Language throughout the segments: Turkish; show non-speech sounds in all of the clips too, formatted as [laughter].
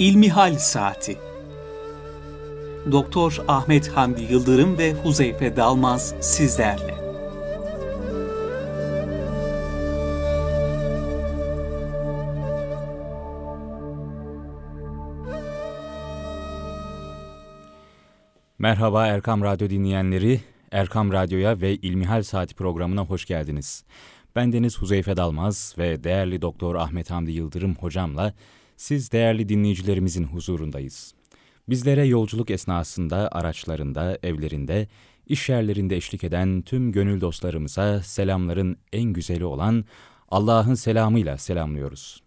İlmihal Saati Doktor Ahmet Hamdi Yıldırım ve Huzeyfe Dalmaz sizlerle. Merhaba Erkam Radyo dinleyenleri. Erkam Radyo'ya ve İlmihal Saati programına hoş geldiniz. Ben Deniz Huzeyfe Dalmaz ve değerli Doktor Ahmet Hamdi Yıldırım hocamla siz değerli dinleyicilerimizin huzurundayız. Bizlere yolculuk esnasında, araçlarında, evlerinde, iş yerlerinde eşlik eden tüm gönül dostlarımıza selamların en güzeli olan Allah'ın selamıyla selamlıyoruz.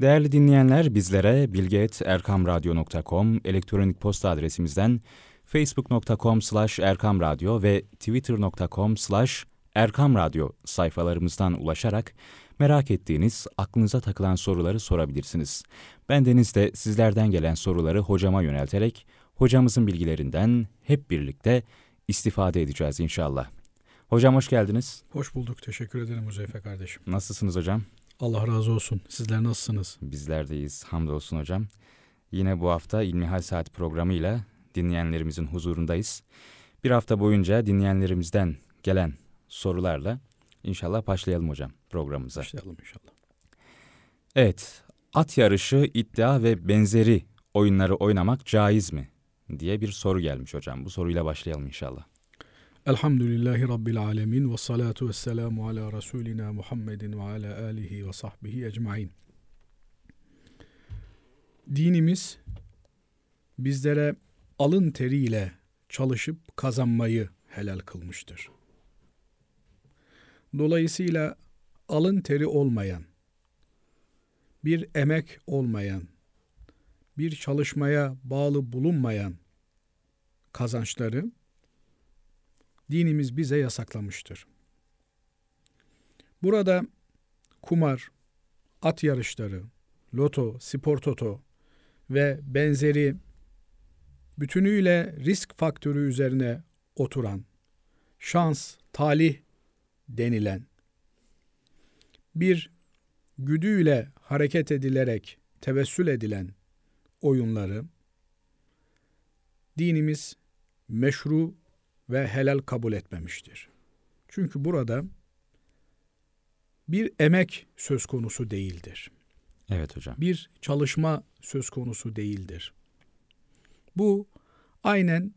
Değerli dinleyenler bizlere bilgeeterkamradyo.com elektronik posta adresimizden facebook.com slash erkamradyo ve twitter.com slash erkamradyo sayfalarımızdan ulaşarak merak ettiğiniz, aklınıza takılan soruları sorabilirsiniz. Bendeniz de sizlerden gelen soruları hocama yönelterek hocamızın bilgilerinden hep birlikte istifade edeceğiz inşallah. Hocam hoş geldiniz. Hoş bulduk. Teşekkür ederim Huzeyfe kardeşim. Nasılsınız hocam? Allah razı olsun. Sizler nasılsınız? Bizler deyiz. Hamdolsun hocam. Yine bu hafta İlmihal Saat programıyla dinleyenlerimizin huzurundayız. Bir hafta boyunca dinleyenlerimizden gelen sorularla inşallah başlayalım hocam programımıza. Başlayalım inşallah. Evet, at yarışı, iddia ve benzeri oyunları oynamak caiz mi? diye bir soru gelmiş hocam. Bu soruyla başlayalım inşallah. Elhamdülillahi Rabbil alemin ve salatu ve selamu ala Resulina Muhammedin ve ala alihi ve sahbihi ecmain. Dinimiz bizlere alın teriyle çalışıp kazanmayı helal kılmıştır. Dolayısıyla alın teri olmayan, bir emek olmayan, bir çalışmaya bağlı bulunmayan kazançları dinimiz bize yasaklamıştır. Burada kumar, at yarışları, loto, spor toto ve benzeri bütünüyle risk faktörü üzerine oturan, şans, talih denilen bir güdüyle hareket edilerek tevessül edilen oyunları dinimiz meşru ve helal kabul etmemiştir. Çünkü burada bir emek söz konusu değildir. Evet hocam. Bir çalışma söz konusu değildir. Bu aynen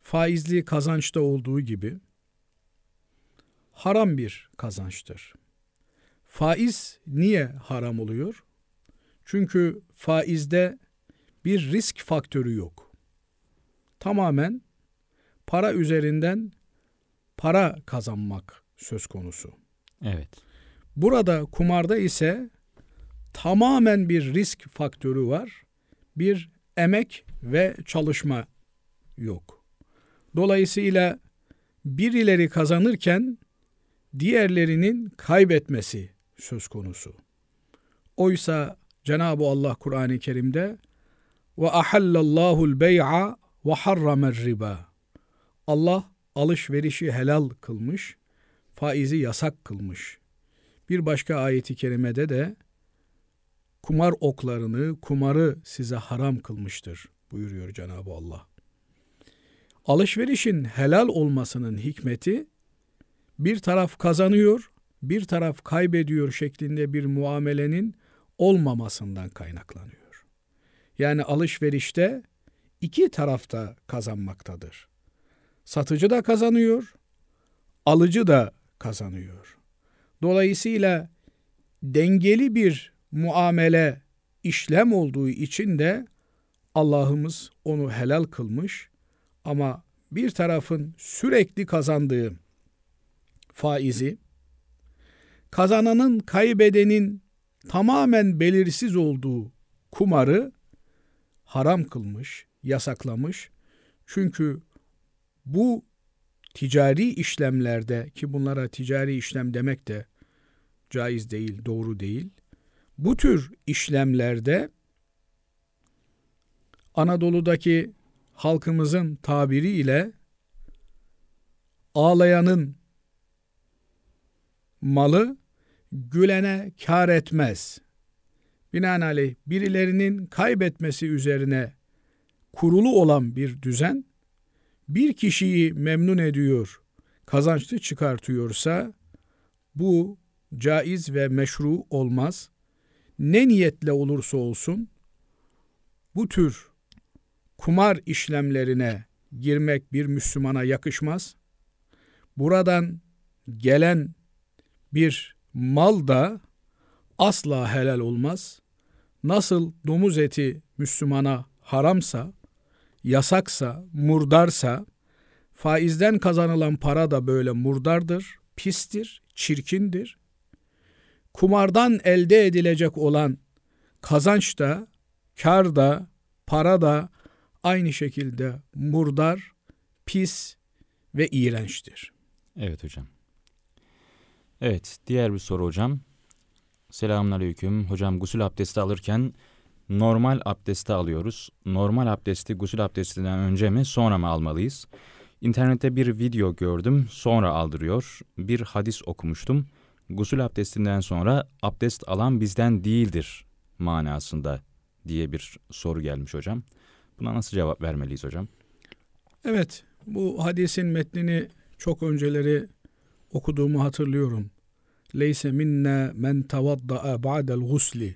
faizli kazançta olduğu gibi haram bir kazançtır. Faiz niye haram oluyor? Çünkü faizde bir risk faktörü yok. Tamamen para üzerinden para kazanmak söz konusu. Evet. Burada kumarda ise tamamen bir risk faktörü var. Bir emek ve çalışma yok. Dolayısıyla birileri kazanırken diğerlerinin kaybetmesi söz konusu. Oysa Cenab-ı Allah Kur'an-ı Kerim'de ve ahallallahu'l bey'a ve harramer riba. Allah alışverişi helal kılmış, faizi yasak kılmış. Bir başka ayeti kerimede de kumar oklarını, kumarı size haram kılmıştır buyuruyor Cenab-ı Allah. Alışverişin helal olmasının hikmeti bir taraf kazanıyor, bir taraf kaybediyor şeklinde bir muamelenin olmamasından kaynaklanıyor. Yani alışverişte iki tarafta kazanmaktadır. Satıcı da kazanıyor, alıcı da kazanıyor. Dolayısıyla dengeli bir muamele işlem olduğu için de Allah'ımız onu helal kılmış ama bir tarafın sürekli kazandığı faizi, kazananın kaybedenin tamamen belirsiz olduğu kumarı haram kılmış, yasaklamış. Çünkü bu ticari işlemlerde ki bunlara ticari işlem demek de caiz değil, doğru değil. Bu tür işlemlerde Anadolu'daki halkımızın tabiriyle ağlayanın malı gülene kar etmez binaenaleyh birilerinin kaybetmesi üzerine kurulu olan bir düzen bir kişiyi memnun ediyor, kazançlı çıkartıyorsa bu caiz ve meşru olmaz. Ne niyetle olursa olsun bu tür kumar işlemlerine girmek bir Müslümana yakışmaz. Buradan gelen bir mal da asla helal olmaz. Nasıl domuz eti Müslümana haramsa, yasaksa, murdarsa, faizden kazanılan para da böyle murdardır, pistir, çirkindir. Kumardan elde edilecek olan kazanç da, kar da, para da aynı şekilde murdar, pis ve iğrençtir. Evet hocam. Evet, diğer bir soru hocam. Selamünaleyküm. Hocam gusül abdesti alırken normal abdesti alıyoruz. Normal abdesti gusül abdestinden önce mi sonra mı almalıyız? İnternette bir video gördüm sonra aldırıyor. Bir hadis okumuştum. Gusül abdestinden sonra abdest alan bizden değildir manasında diye bir soru gelmiş hocam. Buna nasıl cevap vermeliyiz hocam? Evet, bu hadisin metnini çok önceleri okuduğumu hatırlıyorum. Leyse minna men tavadda'a ba'del gusli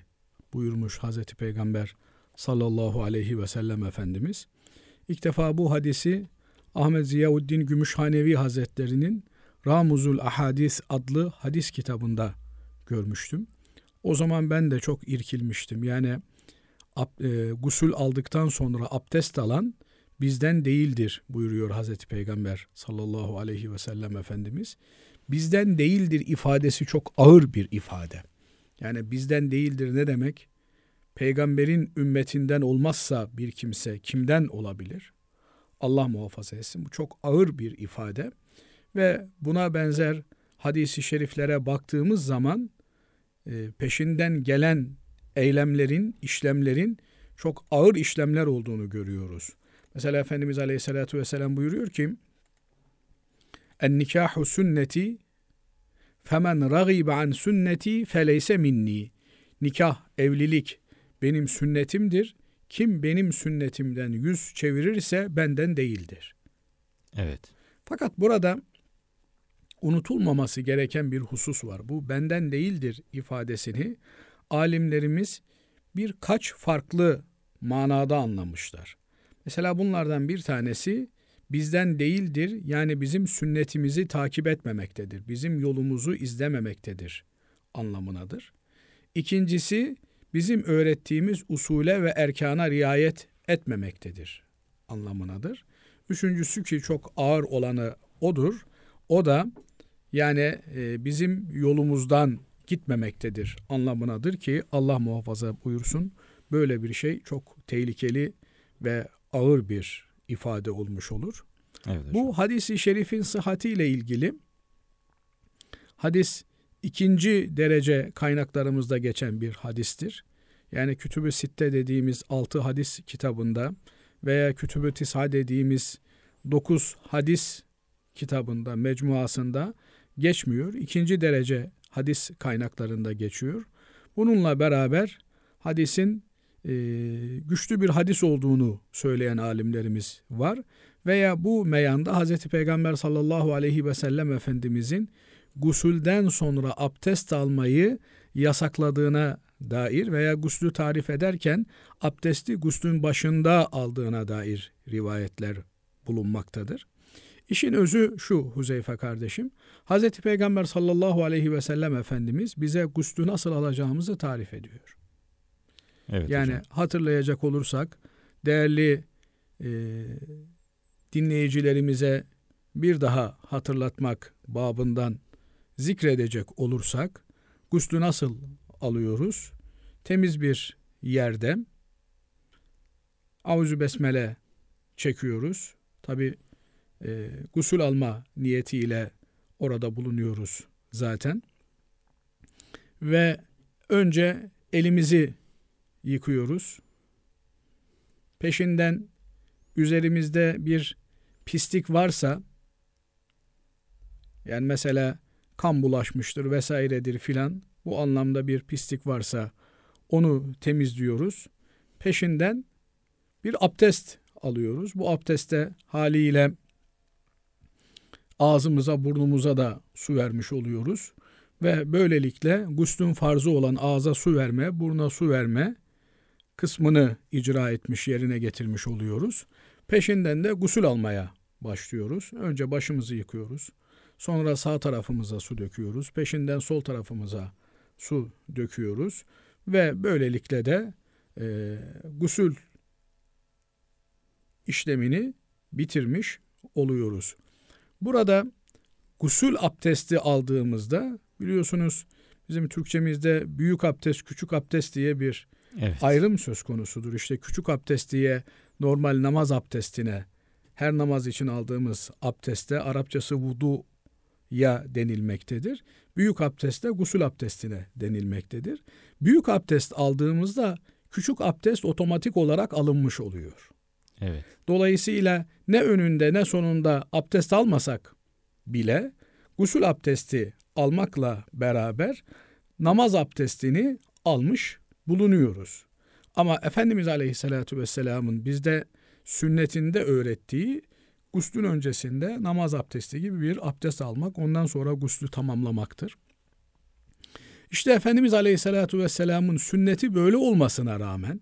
buyurmuş Hazreti Peygamber sallallahu aleyhi ve sellem Efendimiz. İlk defa bu hadisi Ahmet Ziyauddin Gümüşhanevi Hazretleri'nin Ramuzul Ahadis adlı hadis kitabında görmüştüm. O zaman ben de çok irkilmiştim. Yani ab, e, gusül aldıktan sonra abdest alan bizden değildir buyuruyor Hazreti Peygamber sallallahu aleyhi ve sellem Efendimiz. Bizden değildir ifadesi çok ağır bir ifade. Yani bizden değildir ne demek? Peygamberin ümmetinden olmazsa bir kimse kimden olabilir? Allah muhafaza etsin. Bu çok ağır bir ifade ve buna benzer hadisi şeriflere baktığımız zaman e, peşinden gelen eylemlerin, işlemlerin çok ağır işlemler olduğunu görüyoruz. Mesela Efendimiz Aleyhisselatü Vesselam buyuruyor ki En nikahu sünneti femen ragibe an sünneti feleyse minni. Nikah, evlilik benim sünnetimdir. Kim benim sünnetimden yüz çevirirse benden değildir. Evet. Fakat burada unutulmaması gereken bir husus var. Bu benden değildir ifadesini alimlerimiz birkaç farklı manada anlamışlar. Mesela bunlardan bir tanesi bizden değildir yani bizim sünnetimizi takip etmemektedir. Bizim yolumuzu izlememektedir anlamınadır. İkincisi bizim öğrettiğimiz usule ve erkana riayet etmemektedir anlamınadır. Üçüncüsü ki çok ağır olanı odur. O da yani e, bizim yolumuzdan gitmemektedir anlamınadır ki Allah muhafaza buyursun. Böyle bir şey çok tehlikeli ve ağır bir ifade olmuş olur. Evet hocam. Bu hadisi şerifin sıhhatiyle ilgili hadis ikinci derece kaynaklarımızda geçen bir hadistir. Yani Kütüb-ü Sitte dediğimiz altı hadis kitabında veya Kütüb-ü Tis'a dediğimiz dokuz hadis kitabında, mecmuasında geçmiyor. İkinci derece hadis kaynaklarında geçiyor. Bununla beraber hadisin e, güçlü bir hadis olduğunu söyleyen alimlerimiz var. Veya bu meyanda Hz. Peygamber sallallahu aleyhi ve sellem Efendimizin gusülden sonra abdest almayı yasakladığına dair veya guslü tarif ederken abdesti guslün başında aldığına dair rivayetler bulunmaktadır. İşin özü şu Huzeyfe kardeşim. Hz. Peygamber sallallahu aleyhi ve sellem Efendimiz bize guslü nasıl alacağımızı tarif ediyor. Evet yani hocam. hatırlayacak olursak değerli e, dinleyicilerimize bir daha hatırlatmak babından zikredecek olursak guslü nasıl alıyoruz? Temiz bir yerde avuzu besmele çekiyoruz. Tabi e, gusül alma niyetiyle orada bulunuyoruz zaten. Ve önce elimizi yıkıyoruz. Peşinden üzerimizde bir pislik varsa yani mesela kan bulaşmıştır vesairedir filan bu anlamda bir pislik varsa onu temizliyoruz. Peşinden bir abdest alıyoruz. Bu abdeste haliyle ağzımıza burnumuza da su vermiş oluyoruz. Ve böylelikle guslün farzı olan ağza su verme, buruna su verme kısmını icra etmiş, yerine getirmiş oluyoruz. Peşinden de gusül almaya başlıyoruz. Önce başımızı yıkıyoruz. Sonra sağ tarafımıza su döküyoruz. Peşinden sol tarafımıza su döküyoruz. Ve böylelikle de e, gusül işlemini bitirmiş oluyoruz. Burada gusül abdesti aldığımızda biliyorsunuz bizim Türkçemizde büyük abdest, küçük abdest diye bir evet. ayrım söz konusudur. İşte küçük abdest diye normal namaz abdestine her namaz için aldığımız abdeste Arapçası vudu ya denilmektedir. Büyük abdeste gusül abdestine denilmektedir. Büyük abdest aldığımızda küçük abdest otomatik olarak alınmış oluyor. Evet. Dolayısıyla ne önünde ne sonunda abdest almasak bile gusül abdesti almakla beraber namaz abdestini almış bulunuyoruz. Ama Efendimiz Aleyhisselatü Vesselam'ın bizde sünnetinde öğrettiği guslün öncesinde namaz abdesti gibi bir abdest almak, ondan sonra guslü tamamlamaktır. İşte Efendimiz Aleyhisselatü Vesselam'ın sünneti böyle olmasına rağmen,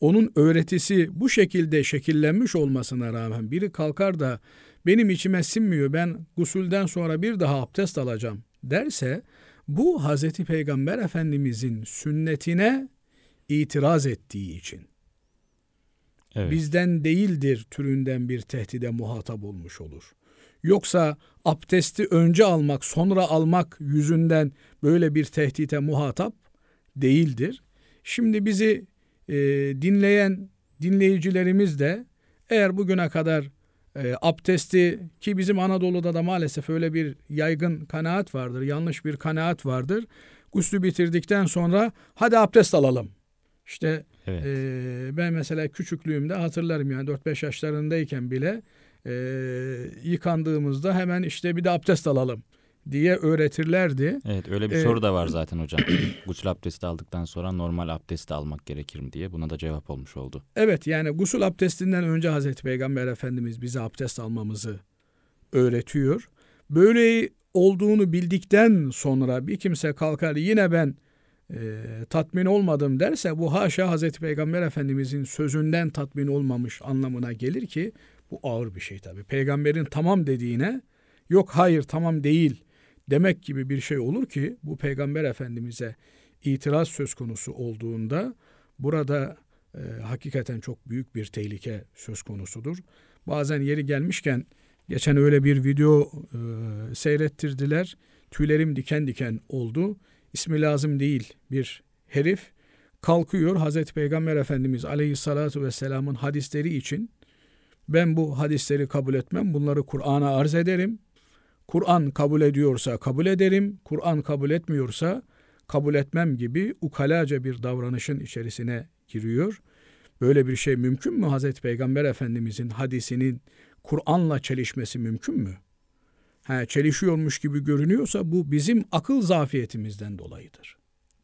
onun öğretisi bu şekilde şekillenmiş olmasına rağmen biri kalkar da benim içime sinmiyor ben gusülden sonra bir daha abdest alacağım derse bu Hazreti Peygamber Efendimizin sünnetine itiraz ettiği için evet. bizden değildir türünden bir tehdide muhatap olmuş olur. Yoksa abdesti önce almak sonra almak yüzünden böyle bir tehdite muhatap değildir. Şimdi bizi e, dinleyen dinleyicilerimiz de eğer bugüne kadar e, abdesti ki bizim Anadolu'da da maalesef öyle bir yaygın kanaat vardır, yanlış bir kanaat vardır. Guslü bitirdikten sonra hadi abdest alalım. İşte evet. e, ben mesela küçüklüğümde hatırlarım yani 4-5 yaşlarındayken bile e, yıkandığımızda hemen işte bir de abdest alalım diye öğretirlerdi. Evet öyle bir ee, soru da var [clears throat] zaten hocam. [clears throat] gusül abdesti aldıktan sonra normal abdesti almak gerekir mi diye buna da cevap olmuş oldu. Evet yani gusül abdestinden önce Hazreti Peygamber Efendimiz bize abdest almamızı öğretiyor. Böyle olduğunu bildikten sonra bir kimse kalkar yine ben e, tatmin olmadım derse bu haşa Hazreti Peygamber Efendimizin sözünden tatmin olmamış anlamına gelir ki bu ağır bir şey tabii. Peygamberin tamam dediğine yok hayır tamam değil demek gibi bir şey olur ki bu peygamber efendimize itiraz söz konusu olduğunda burada e, hakikaten çok büyük bir tehlike söz konusudur. Bazen yeri gelmişken geçen öyle bir video e, seyrettirdiler. Tüylerim diken diken oldu. İsmi lazım değil bir herif kalkıyor Hazreti Peygamber Efendimiz Aleyhissalatu vesselamın hadisleri için ben bu hadisleri kabul etmem bunları Kur'an'a arz ederim Kur'an kabul ediyorsa kabul ederim, Kur'an kabul etmiyorsa kabul etmem gibi ukalaca bir davranışın içerisine giriyor. Böyle bir şey mümkün mü? Hazreti Peygamber Efendimizin hadisinin Kur'an'la çelişmesi mümkün mü? Ha, çelişiyormuş gibi görünüyorsa bu bizim akıl zafiyetimizden dolayıdır.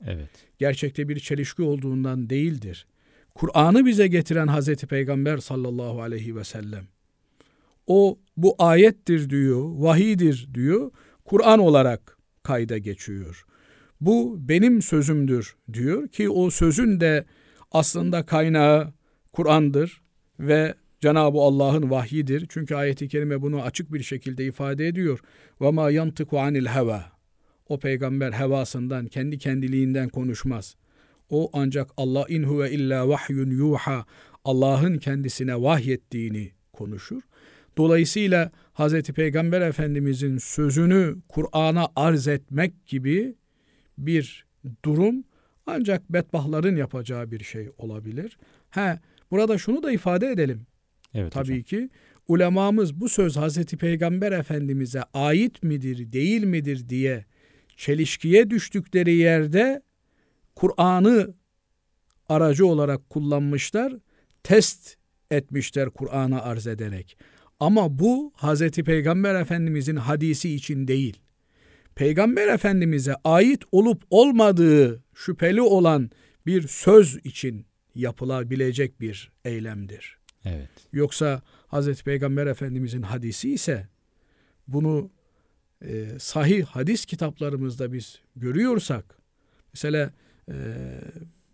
Evet. Gerçekte bir çelişki olduğundan değildir. Kur'an'ı bize getiren Hazreti Peygamber sallallahu aleyhi ve sellem o bu ayettir diyor, vahidir diyor, Kur'an olarak kayda geçiyor. Bu benim sözümdür diyor ki o sözün de aslında kaynağı Kur'an'dır ve Cenab-ı Allah'ın vahyidir. Çünkü ayeti kerime bunu açık bir şekilde ifade ediyor. Ve ma yantiku anil. O peygamber hevasından, kendi kendiliğinden konuşmaz. O ancak Allah in huve illa vahyun yuha. Allah'ın kendisine vahyettiğini konuşur. Dolayısıyla Hz. Peygamber Efendimizin sözünü Kur'an'a arz etmek gibi bir durum ancak bedbahların yapacağı bir şey olabilir. He, burada şunu da ifade edelim. Evet Tabii hocam. ki ulemamız bu söz Hazreti Peygamber Efendimiz'e ait midir, değil midir diye çelişkiye düştükleri yerde Kur'an'ı aracı olarak kullanmışlar, test etmişler Kur'an'a arz ederek. Ama bu Hazreti Peygamber Efendimizin hadisi için değil. Peygamber Efendimiz'e ait olup olmadığı şüpheli olan bir söz için yapılabilecek bir eylemdir. Evet. Yoksa Hazreti Peygamber Efendimizin hadisi ise bunu e, sahih hadis kitaplarımızda biz görüyorsak mesela e,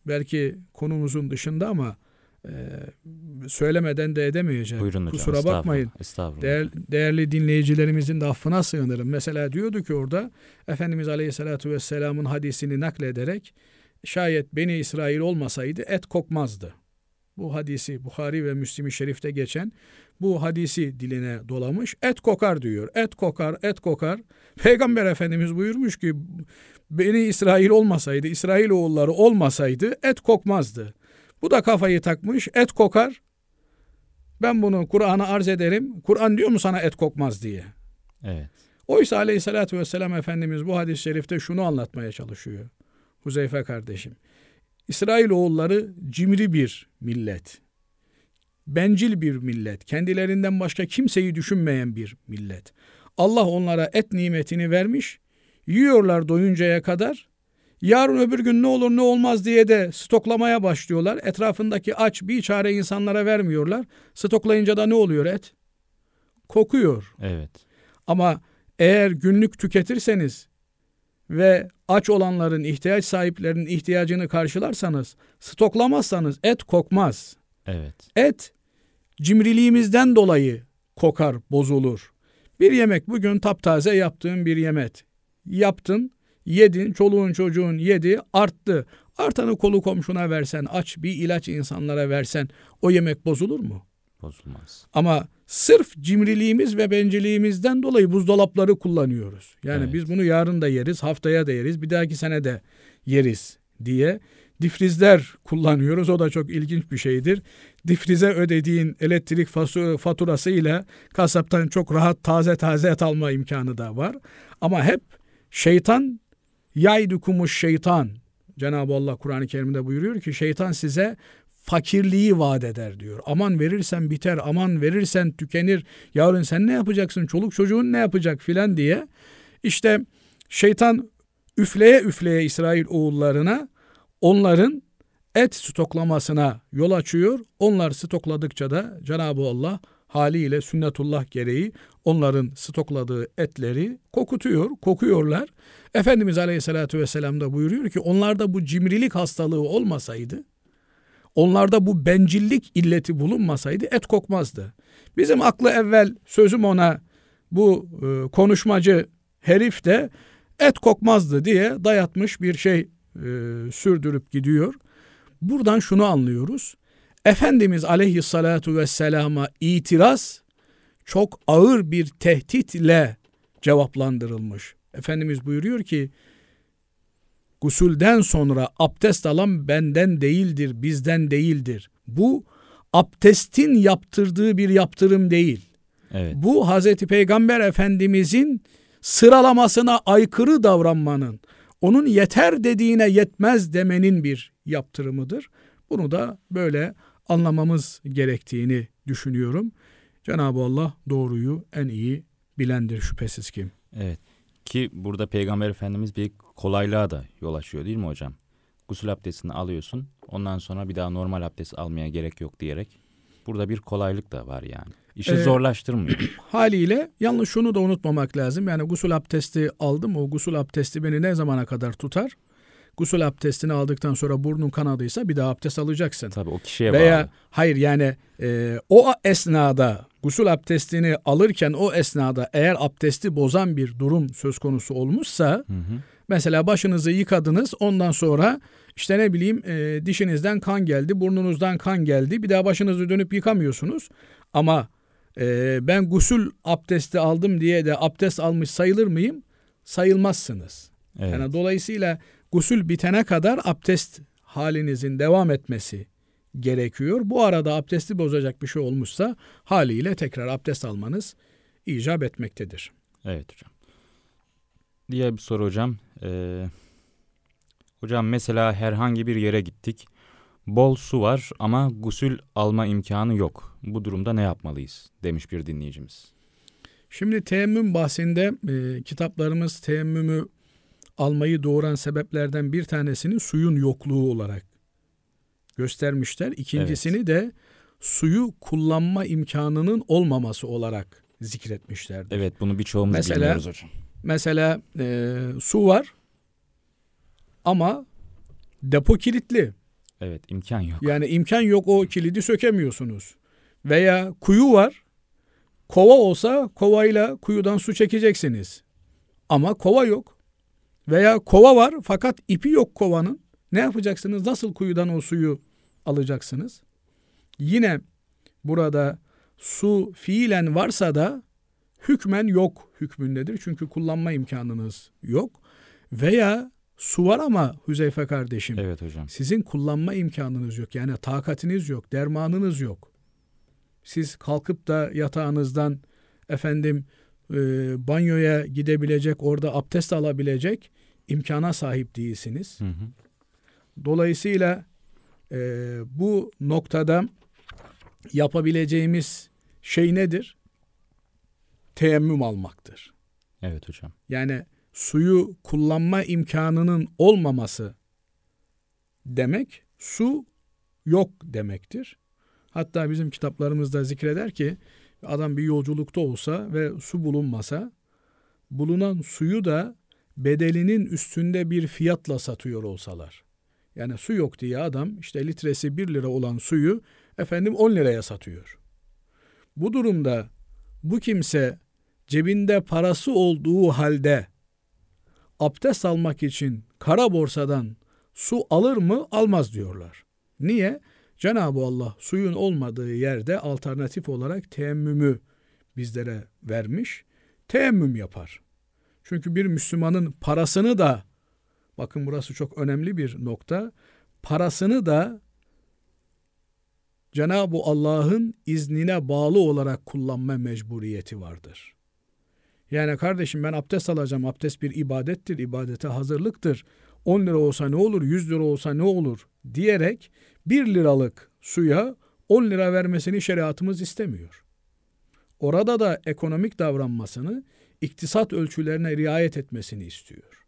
belki konumuzun dışında ama e, söylemeden de edemeyeceğim. Buyurun hocam. Kusura bakmayın. Estağfurullah. Değer, değerli dinleyicilerimizin de affına sığınırım. Mesela diyordu ki orada Efendimiz Aleyhisselatü Vesselam'ın hadisini naklederek şayet Beni İsrail olmasaydı et kokmazdı. Bu hadisi Bukhari ve Müslim-i Şerif'te geçen bu hadisi diline dolamış. Et kokar diyor. Et kokar, et kokar. [laughs] Peygamber Efendimiz buyurmuş ki Beni İsrail olmasaydı, İsrail oğulları olmasaydı et kokmazdı. Bu da kafayı takmış. Et kokar. Ben bunu Kur'an'a arz ederim. Kur'an diyor mu sana et kokmaz diye. Evet. Oysa aleyhissalatü vesselam Efendimiz bu hadis-i şerifte şunu anlatmaya çalışıyor. Huzeyfe kardeşim. İsrail oğulları cimri bir millet. Bencil bir millet. Kendilerinden başka kimseyi düşünmeyen bir millet. Allah onlara et nimetini vermiş. Yiyorlar doyuncaya kadar. Yarın öbür gün ne olur ne olmaz diye de stoklamaya başlıyorlar. Etrafındaki aç bir çare insanlara vermiyorlar. Stoklayınca da ne oluyor et? Kokuyor. Evet. Ama eğer günlük tüketirseniz ve aç olanların, ihtiyaç sahiplerinin ihtiyacını karşılarsanız, stoklamazsanız et kokmaz. Evet. Et cimriliğimizden dolayı kokar, bozulur. Bir yemek bugün taptaze yaptığın bir yemek. Yaptın, yedin, çoluğun çocuğun yedi, arttı. Artanı kolu komşuna versen, aç bir ilaç insanlara versen o yemek bozulur mu? Bozulmaz. Ama sırf cimriliğimiz ve bencilliğimizden dolayı buzdolapları kullanıyoruz. Yani Evet. biz bunu yarın da yeriz, haftaya da yeriz, bir dahaki sene de yeriz diye difrizler kullanıyoruz. O da çok ilginç bir şeydir. Difrize ödediğin elektrik fasu- faturasıyla kasaptan çok rahat taze taze et alma imkanı da var. Ama hep şeytan yaydukumuş şeytan. Cenab-ı Allah Kur'an-ı Kerim'de buyuruyor ki şeytan size fakirliği vaat eder diyor. Aman verirsen biter, aman verirsen tükenir. Yarın sen ne yapacaksın, çoluk çocuğun ne yapacak filan diye. İşte şeytan üfleye üfleye İsrail oğullarına onların et stoklamasına yol açıyor. Onlar stokladıkça da Cenab-ı Allah haliyle sünnetullah gereği onların stokladığı etleri kokutuyor, kokuyorlar. Efendimiz Aleyhisselatü Vesselam da buyuruyor ki onlarda bu cimrilik hastalığı olmasaydı onlarda bu bencillik illeti bulunmasaydı et kokmazdı. Bizim aklı evvel sözüm ona bu e, konuşmacı herif de et kokmazdı diye dayatmış bir şey e, sürdürüp gidiyor. Buradan şunu anlıyoruz. Efendimiz aleyhissalatu vesselama itiraz çok ağır bir tehditle cevaplandırılmış. Efendimiz buyuruyor ki Gusülden sonra abdest alan benden değildir, bizden değildir. Bu abdestin yaptırdığı bir yaptırım değil. Evet. Bu Hazreti Peygamber Efendimizin sıralamasına aykırı davranmanın, onun yeter dediğine yetmez demenin bir yaptırımıdır. Bunu da böyle anlamamız gerektiğini düşünüyorum. Cenab-ı Allah doğruyu en iyi bilendir şüphesiz ki. Evet. Ki burada Peygamber Efendimiz bir kolaylığa da yol açıyor değil mi hocam? Gusül abdestini alıyorsun. Ondan sonra bir daha normal abdest almaya gerek yok diyerek. Burada bir kolaylık da var yani. İşi Ee, zorlaştırmıyor. [clears throat] Haliyle yalnız şunu da unutmamak lazım. Yani gusül abdesti aldım. O gusül abdesti beni ne zamana kadar tutar? Gusül abdestini aldıktan sonra burnun kanadıysa bir daha abdest alacaksın. Tabii o kişiye Veya bağlı. hayır yani e, o esnada gusül abdestini alırken o esnada eğer abdesti bozan bir durum söz konusu olmuşsa Hı hı. mesela başınızı yıkadınız ondan sonra işte ne bileyim e, dişinizden kan geldi burnunuzdan kan geldi bir daha başınızı dönüp yıkamıyorsunuz ama e, ben gusül abdesti aldım diye de abdest almış sayılır mıyım? Sayılmazsınız. Evet. Yani dolayısıyla gusül bitene kadar abdest halinizin devam etmesi gerekiyor. Bu arada abdesti bozacak bir şey olmuşsa haliyle tekrar abdest almanız icap etmektedir. Evet hocam. Diğer bir soru hocam. Ee, hocam mesela herhangi bir yere gittik. Bol su var ama gusül alma imkanı yok. Bu durumda ne yapmalıyız? Demiş bir dinleyicimiz. Şimdi teyemmüm bahsinde e, kitaplarımız teyemmümü almayı doğuran sebeplerden bir tanesini suyun yokluğu olarak göstermişler. İkincisini de suyu kullanma imkanının olmaması olarak zikretmişlerdir. Evet bunu birçoğumuz Mesela- bilmiyoruz hocam. Mesela e, su var ama depo kilitli. Evet imkan yok. Yani imkan yok o kilidi sökemiyorsunuz. Veya kuyu var. Kova olsa kovayla kuyudan su çekeceksiniz. Ama kova yok. Veya kova var fakat ipi yok kovanın. Ne yapacaksınız? Nasıl kuyudan o suyu alacaksınız? Yine burada su fiilen varsa da hükmen yok hükmündedir. Çünkü kullanma imkanınız yok. Veya su var ama Hüzeyfe kardeşim Evet hocam. sizin kullanma imkanınız yok. Yani takatiniz yok, dermanınız yok. Siz kalkıp da yatağınızdan efendim e, banyoya gidebilecek, orada abdest alabilecek imkana sahip değilsiniz. Hı hı. Dolayısıyla e, bu noktada yapabileceğimiz şey nedir? Teyemmüm almaktır. Evet hocam. Yani suyu kullanma imkanının olmaması demek su yok demektir. Hatta bizim kitaplarımızda zikreder ki adam bir yolculukta olsa ve su bulunmasa bulunan suyu da bedelinin üstünde bir fiyatla satıyor olsalar. Yani su yok diye adam işte litresi 1 lira olan suyu efendim 10 liraya satıyor. Bu durumda bu kimse cebinde parası olduğu halde abdest almak için kara borsadan su alır mı almaz diyorlar. Niye? Cenab-ı Allah suyun olmadığı yerde alternatif olarak teyemmümü bizlere vermiş. Teyemmüm yapar. Çünkü bir Müslümanın parasını da bakın burası çok önemli bir nokta. Parasını da Cenab-ı Allah'ın iznine bağlı olarak kullanma mecburiyeti vardır. Yani kardeşim ben abdest alacağım. Abdest bir ibadettir, ibadete hazırlıktır. 10 lira olsa ne olur, 100 lira olsa ne olur diyerek 1 liralık suya 10 lira vermesini şeriatımız istemiyor. Orada da ekonomik davranmasını, iktisat ölçülerine riayet etmesini istiyor.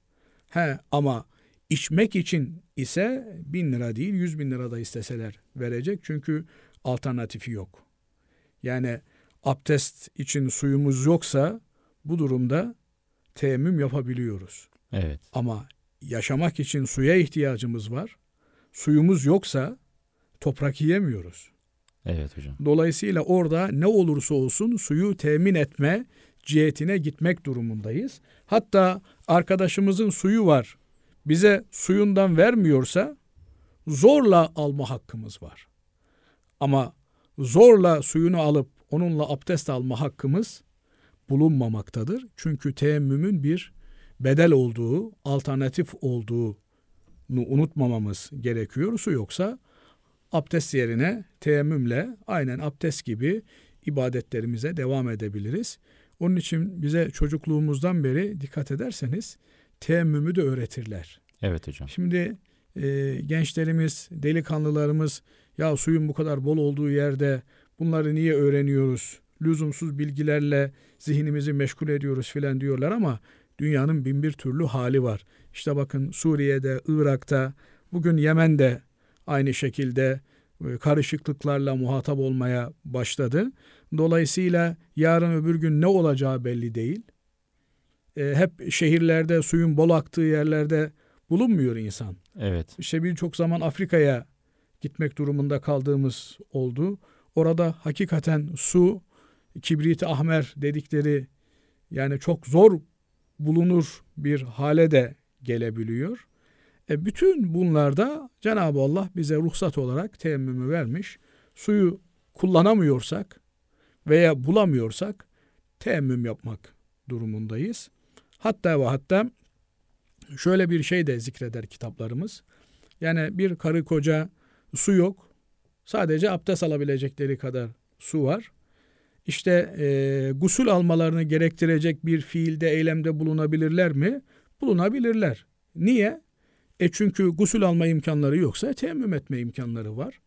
He ama içmek için ise 1000 lira değil 100 bin lira da isteseler verecek çünkü alternatifi yok. Yani abdest için suyumuz yoksa bu durumda teyemmüm yapabiliyoruz. Evet. Ama yaşamak için suya ihtiyacımız var. Suyumuz yoksa toprak yiyemiyoruz. Evet hocam. Dolayısıyla orada ne olursa olsun suyu temin etme cihetine gitmek durumundayız. Hatta arkadaşımızın suyu var. Bize suyundan vermiyorsa zorla alma hakkımız var. Ama zorla suyunu alıp onunla abdest alma hakkımız bulunmamaktadır. Çünkü teyemmümün bir bedel olduğu, alternatif olduğunu unutmamamız gerekiyor. Su yoksa abdest yerine teyemmümle aynen abdest gibi ibadetlerimize devam edebiliriz. Onun için bize çocukluğumuzdan beri dikkat ederseniz teyemmümü de öğretirler. Evet hocam. Şimdi e, gençlerimiz, delikanlılarımız ya suyun bu kadar bol olduğu yerde bunları niye öğreniyoruz? Lüzumsuz bilgilerle zihnimizi meşgul ediyoruz filan diyorlar ama dünyanın bin bir türlü hali var. İşte bakın Suriye'de, Irak'ta, bugün Yemen'de aynı şekilde karışıklıklarla muhatap olmaya başladı. Dolayısıyla yarın öbür gün ne olacağı belli değil. E, hep şehirlerde suyun bol aktığı yerlerde bulunmuyor insan. Evet. İşte birçok zaman Afrika'ya gitmek durumunda kaldığımız oldu. Orada hakikaten su, kibrit ahmer dedikleri yani çok zor bulunur bir hale de gelebiliyor. E bütün bunlarda Cenab-ı Allah bize ruhsat olarak teyemmümü vermiş. Suyu kullanamıyorsak veya bulamıyorsak teyemmüm yapmak durumundayız. Hatta ve hatta şöyle bir şey de zikreder kitaplarımız. Yani bir karı koca su yok. Sadece abdest alabilecekleri kadar su var. İşte e, gusül almalarını gerektirecek bir fiilde, eylemde bulunabilirler mi? Bulunabilirler. Niye? E çünkü gusül alma imkanları yoksa teyemmüm etme imkanları var.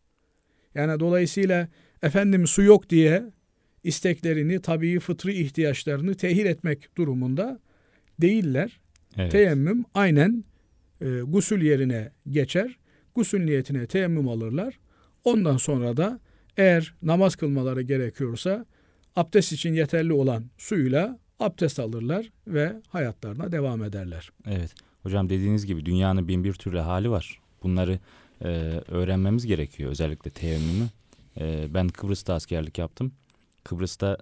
Yani dolayısıyla efendim su yok diye isteklerini, tabii fıtri ihtiyaçlarını tehir etmek durumunda değiller. Evet. Teyemmüm aynen e, gusül yerine geçer. gusül niyetine teyemmüm alırlar. Ondan sonra da eğer namaz kılmaları gerekiyorsa abdest için yeterli olan suyla abdest alırlar ve hayatlarına devam ederler. Evet. Hocam dediğiniz gibi dünyanın bin bir türlü hali var. Bunları e, öğrenmemiz gerekiyor. Özellikle teyemmümü. E, ben Kıbrıs'ta askerlik yaptım. Kıbrıs'ta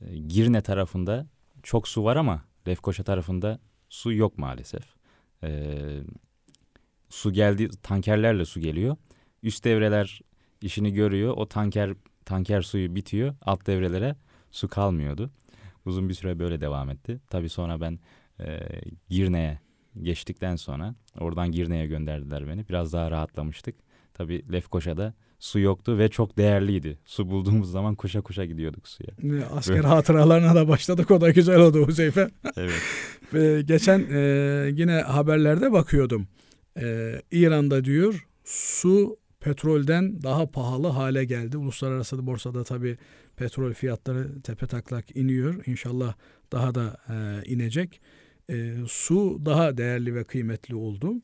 e, Girne tarafında çok su var ama Lefkoşa tarafında su yok maalesef. E, su geldi tankerlerle su geliyor. Üst devreler işini görüyor. O tanker tanker suyu bitiyor. Alt devrelere su kalmıyordu. Uzun bir süre böyle devam etti. Tabii sonra ben e, Girne'ye geçtikten sonra oradan Girne'ye gönderdiler beni. Biraz daha rahatlamıştık. Tabii Lefkoşa'da su yoktu ve çok değerliydi. Su bulduğumuz zaman koşa koşa gidiyorduk suya. Asker hatıralarına da başladık. O da güzel oldu Huzeyfe. [laughs] Evet. [laughs] Ve geçen e, yine haberlerde bakıyordum. E, İran'da diyor su petrolden daha pahalı hale geldi. Uluslararası borsada tabii petrol fiyatları tepe taklak iniyor. İnşallah daha da e, inecek. E, su daha değerli ve kıymetli oldu.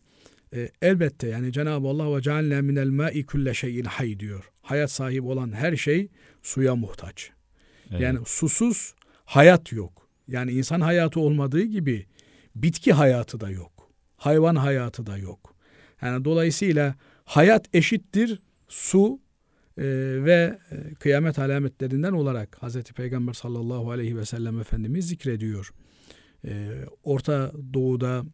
E, elbette yani Cenab-ı Allah ve cealne minel ma'i kulle şeyin hay diyor. Hayat sahibi olan her şey suya muhtaç. evet. Yani susuz hayat yok. Yani insan hayatı olmadığı gibi bitki hayatı da yok. Hayvan hayatı da yok. Yani dolayısıyla hayat eşittir su e, ve e, kıyamet alametlerinden olarak Hazreti Peygamber sallallahu aleyhi ve sellem Efendimiz zikrediyor. E, Orta Doğu'da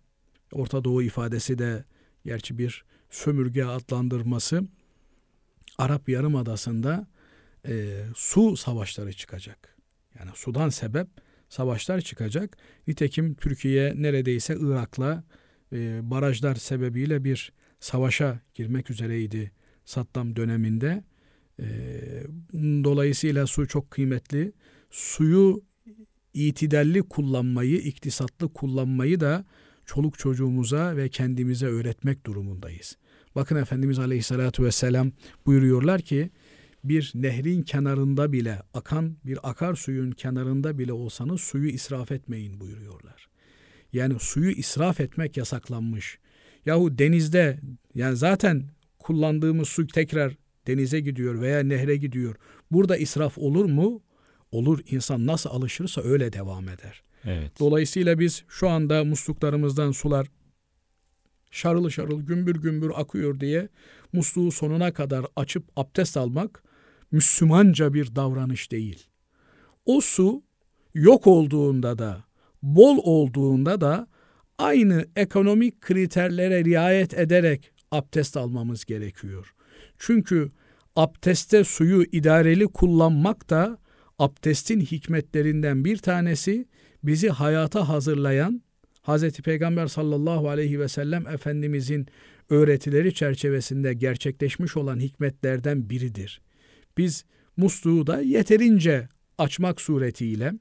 Orta Doğu ifadesi de gerçi bir sömürge adlandırması Arap Yarımadası'nda e, su savaşları çıkacak. Yani sudan sebep savaşlar çıkacak. Nitekim Türkiye neredeyse Irak'la e, barajlar sebebiyle bir savaşa girmek üzereydi Saddam döneminde. E, dolayısıyla su çok kıymetli. Suyu itidalli kullanmayı, iktisatlı kullanmayı da çoluk çocuğumuza ve kendimize öğretmek durumundayız. Bakın Efendimiz Aleyhisselatü Vesselam buyuruyorlar ki bir nehrin kenarında bile akan bir akarsuyun kenarında bile olsanız suyu israf etmeyin buyuruyorlar. Yani suyu israf etmek yasaklanmış. Yahu denizde yani zaten kullandığımız su tekrar denize gidiyor veya nehre gidiyor. Burada israf olur mu? Olur. İnsan nasıl alışırsa öyle devam eder. Evet. Dolayısıyla biz şu anda musluklarımızdan sular şarıl şarıl gümbür gümbür akıyor diye musluğu sonuna kadar açıp abdest almak Müslümanca bir davranış değil. O su yok olduğunda da bol olduğunda da aynı ekonomik kriterlere riayet ederek abdest almamız gerekiyor. Çünkü abdeste suyu idareli kullanmak da abdestin hikmetlerinden bir tanesi bizi hayata hazırlayan Hz. Peygamber sallallahu aleyhi ve sellem Efendimizin öğretileri çerçevesinde gerçekleşmiş olan hikmetlerden biridir. Biz musluğu da yeterince açmak suretiyle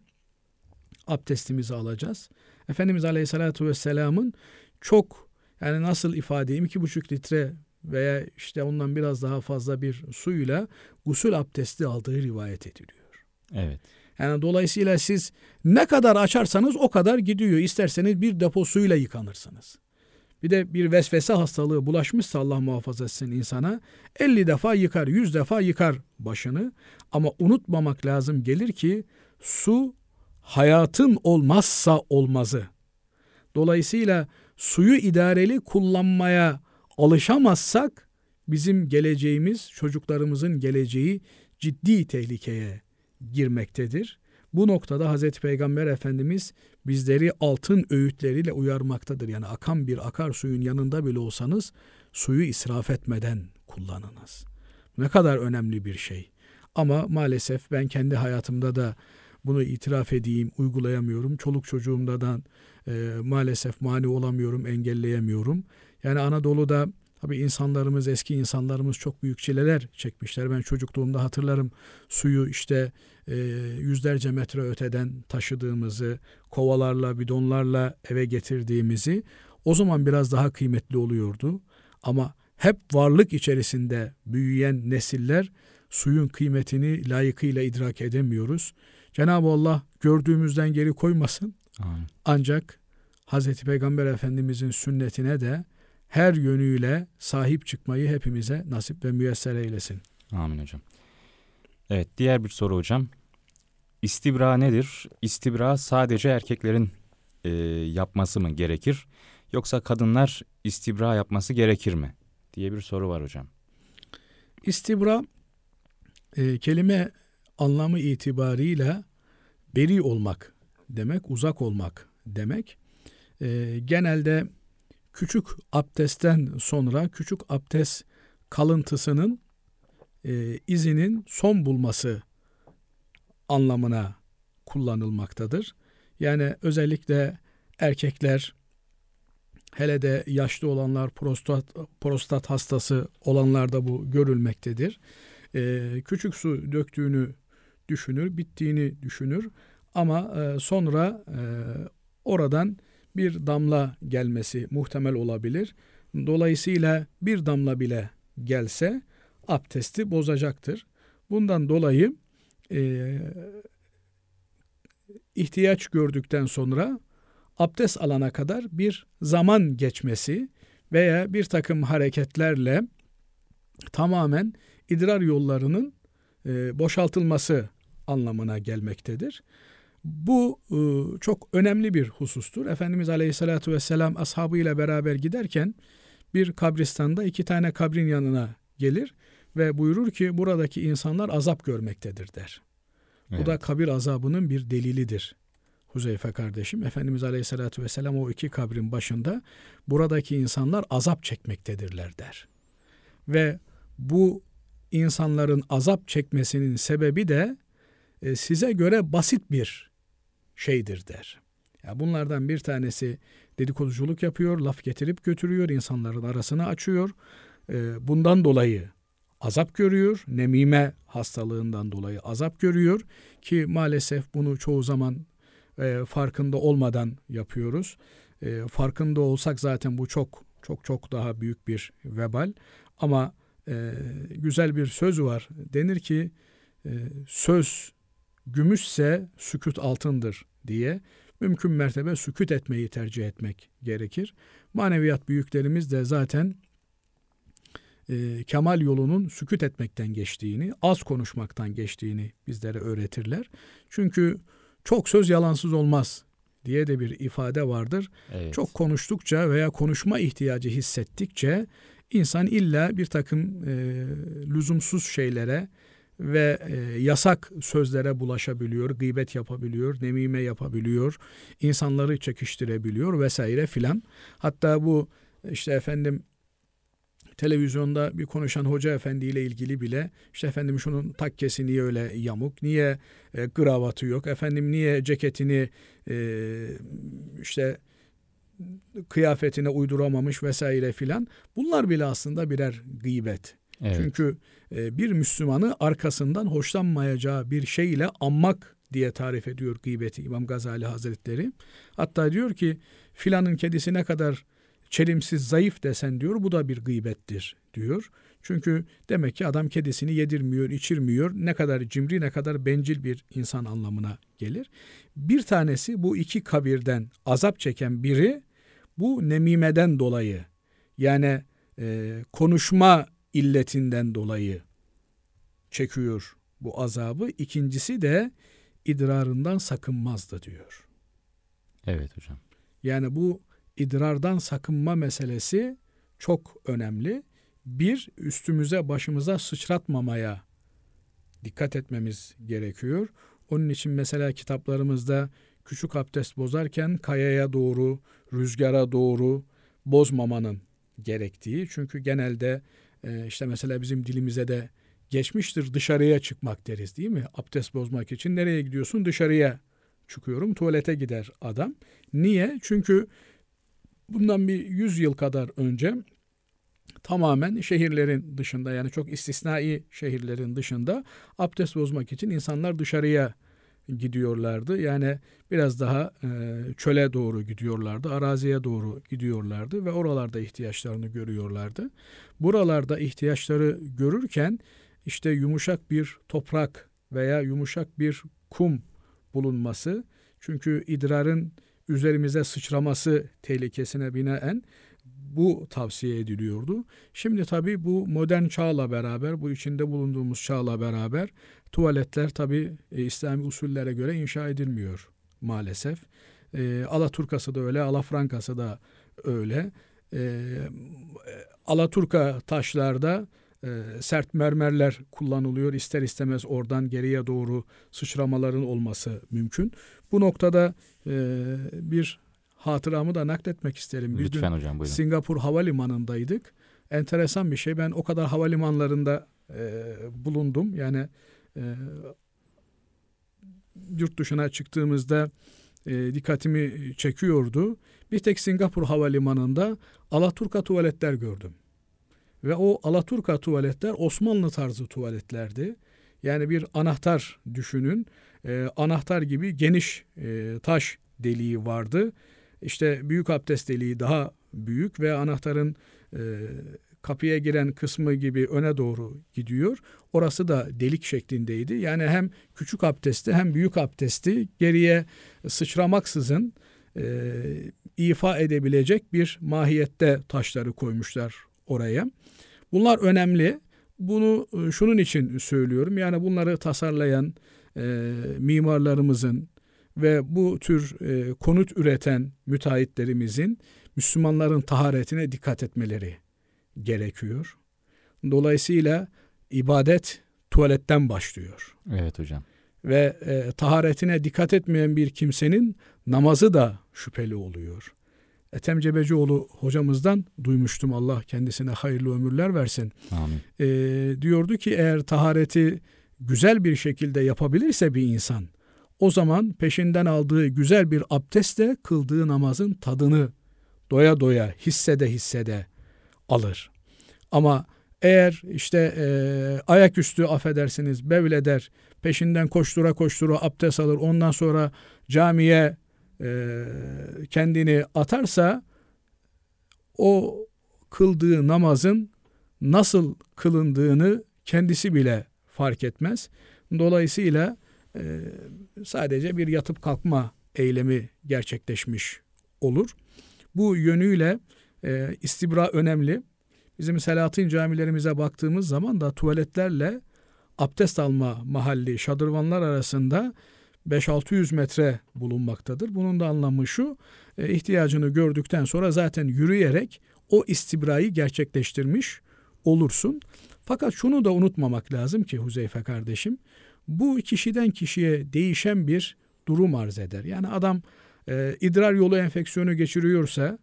abdestimizi alacağız. Efendimiz Aleyhisselatü Vesselam'ın çok yani nasıl ifade edeyim iki buçuk litre veya işte ondan biraz daha fazla bir suyla gusül abdesti aldığı rivayet ediliyor. Evet. Yani dolayısıyla siz ne kadar açarsanız o kadar gidiyor. İsterseniz bir depo suyla yıkanırsınız. Bir de bir vesvese hastalığı bulaşmışsa Allah muhafaza etsin insana 50 defa yıkar, 100 defa yıkar başını. Ama unutmamak lazım gelir ki su hayatın olmazsa olmazı. Dolayısıyla suyu idareli kullanmaya alışamazsak bizim geleceğimiz, çocuklarımızın geleceği ciddi tehlikeye girmektedir. Bu noktada Hazreti Peygamber Efendimiz bizleri altın öğütleriyle uyarmaktadır. Yani akan bir akarsuyun yanında bile olsanız suyu israf etmeden kullanınız. Ne kadar önemli bir şey. Ama maalesef ben kendi hayatımda da bunu itiraf edeyim, uygulayamıyorum. Çoluk çocuğumda da e, maalesef mani olamıyorum, engelleyemiyorum. Yani Anadolu'da Tabii insanlarımız, eski insanlarımız çok büyük çileler çekmişler. Ben çocukluğumda hatırlarım suyu işte e, yüzlerce metre öteden taşıdığımızı, kovalarla, bidonlarla eve getirdiğimizi. O zaman biraz daha kıymetli oluyordu. Ama hep varlık içerisinde büyüyen nesiller suyun kıymetini layıkıyla idrak edemiyoruz. Cenab-ı Allah gördüğümüzden geri koymasın. Amin. Ancak Hazreti Peygamber Efendimizin sünnetine de her yönüyle sahip çıkmayı hepimize nasip ve müyesser eylesin. Amin hocam. Evet diğer bir soru hocam. İstibra nedir? İstibra sadece erkeklerin e, yapması mı gerekir? Yoksa kadınlar istibra yapması gerekir mi? Diye bir soru var hocam. İstibra e, kelime anlamı itibarıyla beri olmak demek, uzak olmak demek. E, genelde küçük abdestten sonra küçük abdest kalıntısının e, izinin son bulması anlamına kullanılmaktadır. Yani özellikle erkekler hele de yaşlı olanlar prostat prostat hastası olanlarda bu görülmektedir. Ee, küçük su döktüğünü düşünür, bittiğini düşünür ama e, sonra e, oradan bir damla gelmesi muhtemel olabilir. Dolayısıyla bir damla bile gelse abdesti bozacaktır. Bundan dolayı e, ihtiyaç gördükten sonra abdest alana kadar bir zaman geçmesi veya bir takım hareketlerle tamamen idrar yollarının e, boşaltılması anlamına gelmektedir. Bu e, çok önemli bir husustur. Efendimiz Aleyhisselatü Vesselam ashabıyla beraber giderken bir kabristanda iki tane kabrin yanına gelir ve buyurur ki buradaki insanlar azap görmektedir der. Evet. Bu da kabir azabının bir delilidir. Huzeyfe kardeşim Efendimiz Aleyhisselatü Vesselam o iki kabrin başında buradaki insanlar azap çekmektedirler der. Ve bu insanların azap çekmesinin sebebi de e, size göre basit bir şeydir der. Ya bunlardan bir tanesi dedikoduculuk yapıyor, laf getirip götürüyor, insanların arasını açıyor. E, bundan dolayı azap görüyor. Nemime hastalığından dolayı azap görüyor ki maalesef bunu çoğu zaman e, farkında olmadan yapıyoruz. E, farkında olsak zaten bu çok çok çok daha büyük bir vebal. Ama e, güzel bir söz var. Denir ki söz gümüşse sükut altındır diye mümkün mertebe sükut etmeyi tercih etmek gerekir. Maneviyat büyüklerimiz de zaten e, kemal yolunun sükut etmekten geçtiğini, az konuşmaktan geçtiğini bizlere öğretirler. Çünkü çok söz yalansız olmaz diye de bir ifade vardır. Evet. Çok konuştukça veya konuşma ihtiyacı hissettikçe insan illa bir takım e, lüzumsuz şeylere ve e, yasak sözlere bulaşabiliyor, gıybet yapabiliyor, nemime yapabiliyor, insanları çekiştirebiliyor vesaire filan. Hatta bu işte efendim televizyonda bir konuşan hoca efendiyle ilgili bile işte efendim şunun takkesi niye öyle yamuk, niye e, kravatı yok, efendim niye ceketini e, işte kıyafetine uyduramamış vesaire filan. Bunlar bile aslında birer gıybet. Evet. Çünkü bir Müslümanı arkasından hoşlanmayacağı bir şey ile anmak diye tarif ediyor gıybeti İmam Gazali Hazretleri. Hatta diyor ki filanın kedisi ne kadar çelimsiz, zayıf desen diyor bu da bir gıybettir diyor. Çünkü demek ki adam kedisini yedirmiyor, içirmiyor. Ne kadar cimri, ne kadar bencil bir insan anlamına gelir. Bir tanesi bu iki kabirden azap çeken biri bu nemimeden dolayı yani e, konuşma illetinden dolayı çekiyor bu azabı. İkincisi de idrarından sakınmazdı diyor. Evet hocam. Yani bu idrardan sakınma meselesi çok önemli. Bir, üstümüze başımıza sıçratmamaya dikkat etmemiz gerekiyor. Onun için mesela kitaplarımızda küçük abdest bozarken kayaya doğru, rüzgara doğru bozmamanın gerektiği. Çünkü genelde e, işte mesela bizim dilimize de geçmiştir dışarıya çıkmak deriz değil mi? Abdest bozmak için nereye gidiyorsun? Dışarıya çıkıyorum. Tuvalete gider adam. Niye? Çünkü bundan bir 100 yıl kadar önce tamamen şehirlerin dışında yani çok istisnai şehirlerin dışında abdest bozmak için insanlar dışarıya gidiyorlardı. Yani biraz daha e, çöle doğru gidiyorlardı, araziye doğru gidiyorlardı ve oralarda ihtiyaçlarını görüyorlardı. Buralarda ihtiyaçları görürken işte yumuşak bir toprak veya yumuşak bir kum bulunması çünkü idrarın üzerimize sıçraması tehlikesine binaen bu tavsiye ediliyordu. Şimdi tabii bu modern çağla beraber, bu içinde bulunduğumuz çağla beraber tuvaletler tabii e, İslami usullere göre inşa edilmiyor maalesef. E, Alaturkası da öyle, Alafrankası da öyle. E, Alaturka taşlarda e, sert mermerler kullanılıyor. İster istemez oradan geriye doğru sıçramaların olması mümkün. Bu noktada e, bir hatıramı da nakletmek isterim. Biz Lütfen hocam buyurun. Singapur Havalimanı'ndaydık. Enteresan bir şey. Ben o kadar havalimanlarında e, bulundum. Yani e, yurt dışına çıktığımızda e, dikkatimi çekiyordu. Bir tek Singapur Havalimanı'nda Alaturka tuvaletler gördüm. Ve o Alaturka tuvaletler Osmanlı tarzı tuvaletlerdi. Yani bir anahtar düşünün. E, anahtar gibi geniş e, taş deliği vardı. İşte büyük abdest deliği daha büyük ve anahtarın e, kapıya giren kısmı gibi öne doğru gidiyor. Orası da delik şeklindeydi. Yani hem küçük abdesti hem büyük abdesti geriye sıçramaksızın e, ifa edebilecek bir mahiyette taşları koymuşlar oraya. Bunlar önemli. Bunu e, şunun için söylüyorum. Yani bunları tasarlayan e, mimarlarımızın ve bu tür e, konut üreten müteahhitlerimizin Müslümanların taharetine dikkat etmeleri gerekiyor. Dolayısıyla ibadet tuvaletten başlıyor. Evet hocam. Ve e, taharetine dikkat etmeyen bir kimsenin namazı da şüpheli oluyor. Ethem Cebecioğlu hocamızdan duymuştum Allah kendisine hayırlı ömürler versin. Amin. E, diyordu ki eğer tahareti güzel bir şekilde yapabilirse bir insan o zaman peşinden aldığı güzel bir abdestle kıldığı namazın tadını doya doya hissede hissede alır. Ama eğer işte e, ayaküstü affedersiniz bevleder peşinden koştura koştura abdest alır ondan sonra camiye e, kendini atarsa o kıldığı namazın nasıl kılındığını kendisi bile fark etmez. Dolayısıyla e, sadece bir yatıp kalkma eylemi gerçekleşmiş olur. Bu yönüyle e, istibra önemli. Bizim Selahattin camilerimize baktığımız zaman da tuvaletlerle abdest alma mahalli şadırvanlar arasında 5-600 metre bulunmaktadır. Bunun da anlamı şu, e, ihtiyacını gördükten sonra zaten yürüyerek o istibrayı gerçekleştirmiş olursun. Fakat şunu da unutmamak lazım ki Huzeyfe kardeşim, bu kişiden kişiye değişen bir durum arz eder. Yani adam e, idrar yolu enfeksiyonu geçiriyorsa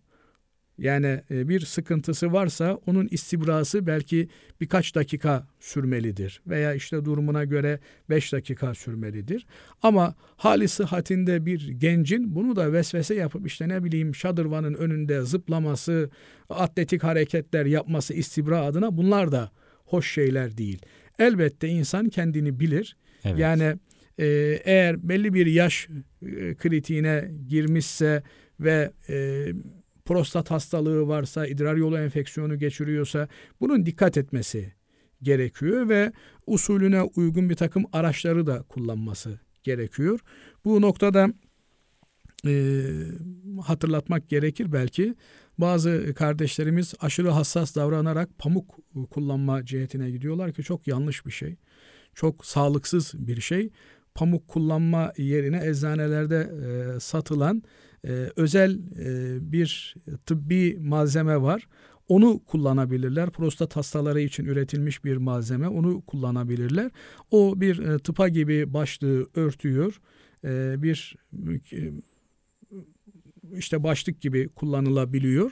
yani e, bir sıkıntısı varsa onun istibrası belki birkaç dakika sürmelidir veya işte durumuna göre beş dakika sürmelidir. Ama hali sıhhatinde bir gencin bunu da vesvese yapıp işte ne bileyim şadırvanın önünde zıplaması, atletik hareketler yapması istibra adına bunlar da hoş şeyler değil. Elbette insan kendini bilir. Evet. Yani e, eğer belli bir yaş e, kritiğine girmişse ve e, prostat hastalığı varsa, idrar yolu enfeksiyonu geçiriyorsa bunun dikkat etmesi gerekiyor ve usulüne uygun bir takım araçları da kullanması gerekiyor. Bu noktada e, hatırlatmak gerekir belki bazı kardeşlerimiz aşırı hassas davranarak pamuk kullanma cihetine gidiyorlar ki çok yanlış bir şey. Çok sağlıksız bir şey. Pamuk kullanma yerine eczanelerde e, satılan e, özel e, bir tıbbi malzeme var. Onu kullanabilirler. Prostat hastaları için üretilmiş bir malzeme. Onu kullanabilirler. O bir e, tıpa gibi başlığı örtüyor. E, bir e, işte başlık gibi kullanılabiliyor.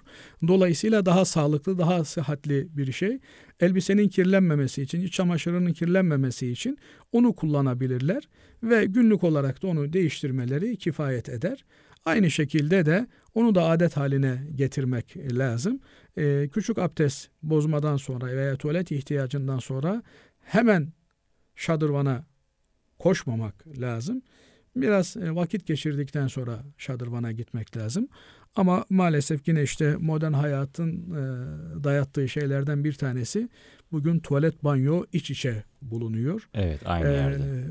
Dolayısıyla daha sağlıklı, daha sıhhatli bir şey. Elbisenin kirlenmemesi için, iç çamaşırının kirlenmemesi için onu kullanabilirler ve günlük olarak da onu değiştirmeleri kifayet eder. Aynı şekilde de onu da adet haline getirmek lazım. Ee, küçük abdest bozmadan sonra veya tuvalet ihtiyacından sonra hemen şadırvana koşmamak lazım. Biraz e, vakit geçirdikten sonra şadırvana gitmek lazım. Ama maalesef yine işte modern hayatın e, dayattığı şeylerden bir tanesi bugün tuvalet banyo iç içe bulunuyor. Evet aynı Ee, yerde.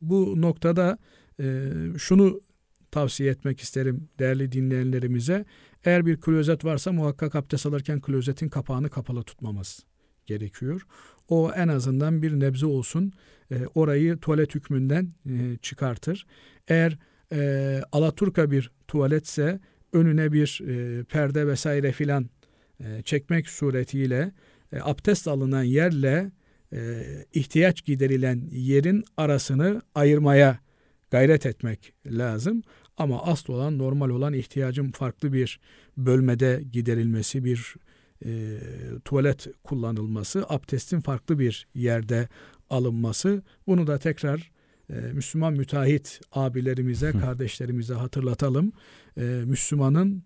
bu noktada e, şunu tavsiye etmek isterim değerli dinleyenlerimize. Eğer bir klozet varsa muhakkak abdest alırken klozetin kapağını kapalı tutmamız gerekiyor. O en azından bir nebze olsun e, orayı tuvalet hükmünden e, çıkartır. Eğer e, alaturka bir tuvaletse önüne bir e, perde vesaire filan e, çekmek suretiyle e, abdest alınan yerle e, ihtiyaç giderilen yerin arasını ayırmaya gayret etmek lazım. Ama asıl olan normal olan ihtiyacın farklı bir bölmede giderilmesi, bir e, tuvalet kullanılması, abdestin farklı bir yerde alınması. Bunu da tekrar e, Müslüman müteahhit abilerimize, kardeşlerimize hatırlatalım. E, Müslümanın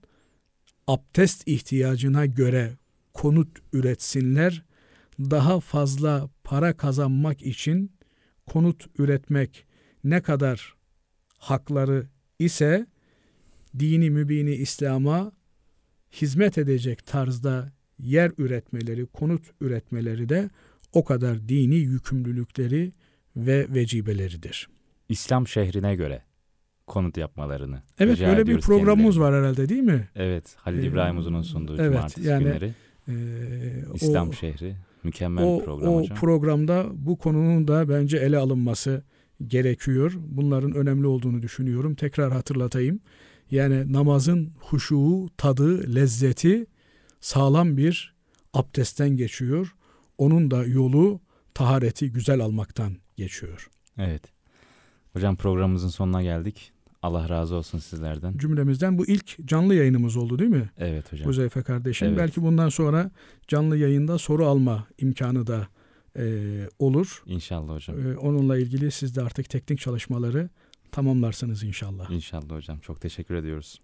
abdest ihtiyacına göre konut üretsinler. Daha fazla para kazanmak için konut üretmek ne kadar hakları ise dini mübini İslam'a hizmet edecek tarzda yer üretmeleri, konut üretmeleri de o kadar dini yükümlülükleri ve vecibeleridir. İslam şehrine göre konut yapmalarını. Evet rica böyle bir programımız kendilerine. var herhalde değil mi? Evet, Halil Ee, İbrahim Uzun'un sunduğu evet, cumartesi yani günleri. Ee, İslam o, şehri. Mükemmel o, program o hocam. programda bu konunun da bence ele alınması gerekiyor. Bunların önemli olduğunu düşünüyorum. Tekrar hatırlatayım. Yani namazın huşuğu, tadı, lezzeti sağlam bir abdestten geçiyor. Onun da yolu tahareti güzel almaktan geçiyor. evet. Hocam programımızın sonuna geldik. Allah razı olsun sizlerden. Cümlemizden bu ilk canlı yayınımız oldu değil mi? Evet hocam. Huzeyfe kardeşim. Evet. Belki bundan sonra canlı yayında soru alma imkanı da e, olur. İnşallah hocam. E, onunla ilgili siz de artık teknik çalışmaları tamamlarsınız inşallah. İnşallah hocam. Çok teşekkür ediyoruz.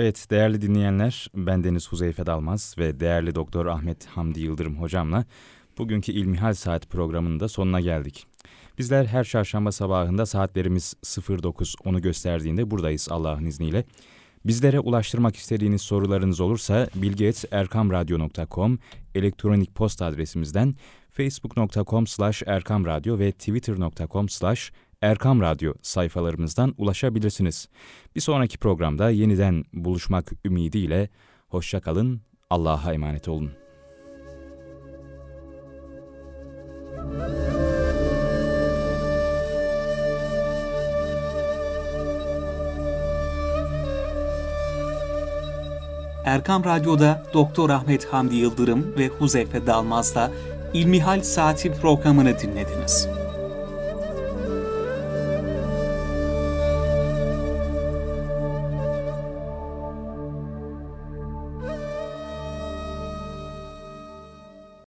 Evet değerli dinleyenler ben Deniz Huzeyfe Dalmaz ve değerli Doktor Ahmet Hamdi Yıldırım hocamla bugünkü İlmihal Saat programının da sonuna geldik. Bizler her çarşamba sabahında saatlerimiz 09.10'u gösterdiğinde buradayız Allah'ın izniyle. Bizlere ulaştırmak istediğiniz sorularınız olursa bilgi.erkamradyo.com elektronik posta adresimizden facebook.com slash erkamradyo ve twitter.com slash Erkam Radyo sayfalarımızdan ulaşabilirsiniz. Bir sonraki programda yeniden buluşmak ümidiyle hoşça kalın, Allah'a emanet olun. Erkam Radyo'da Doktor Ahmet Hamdi Yıldırım ve Huzeyfe Dalmaz'la İlmihal Saati programını dinlediniz.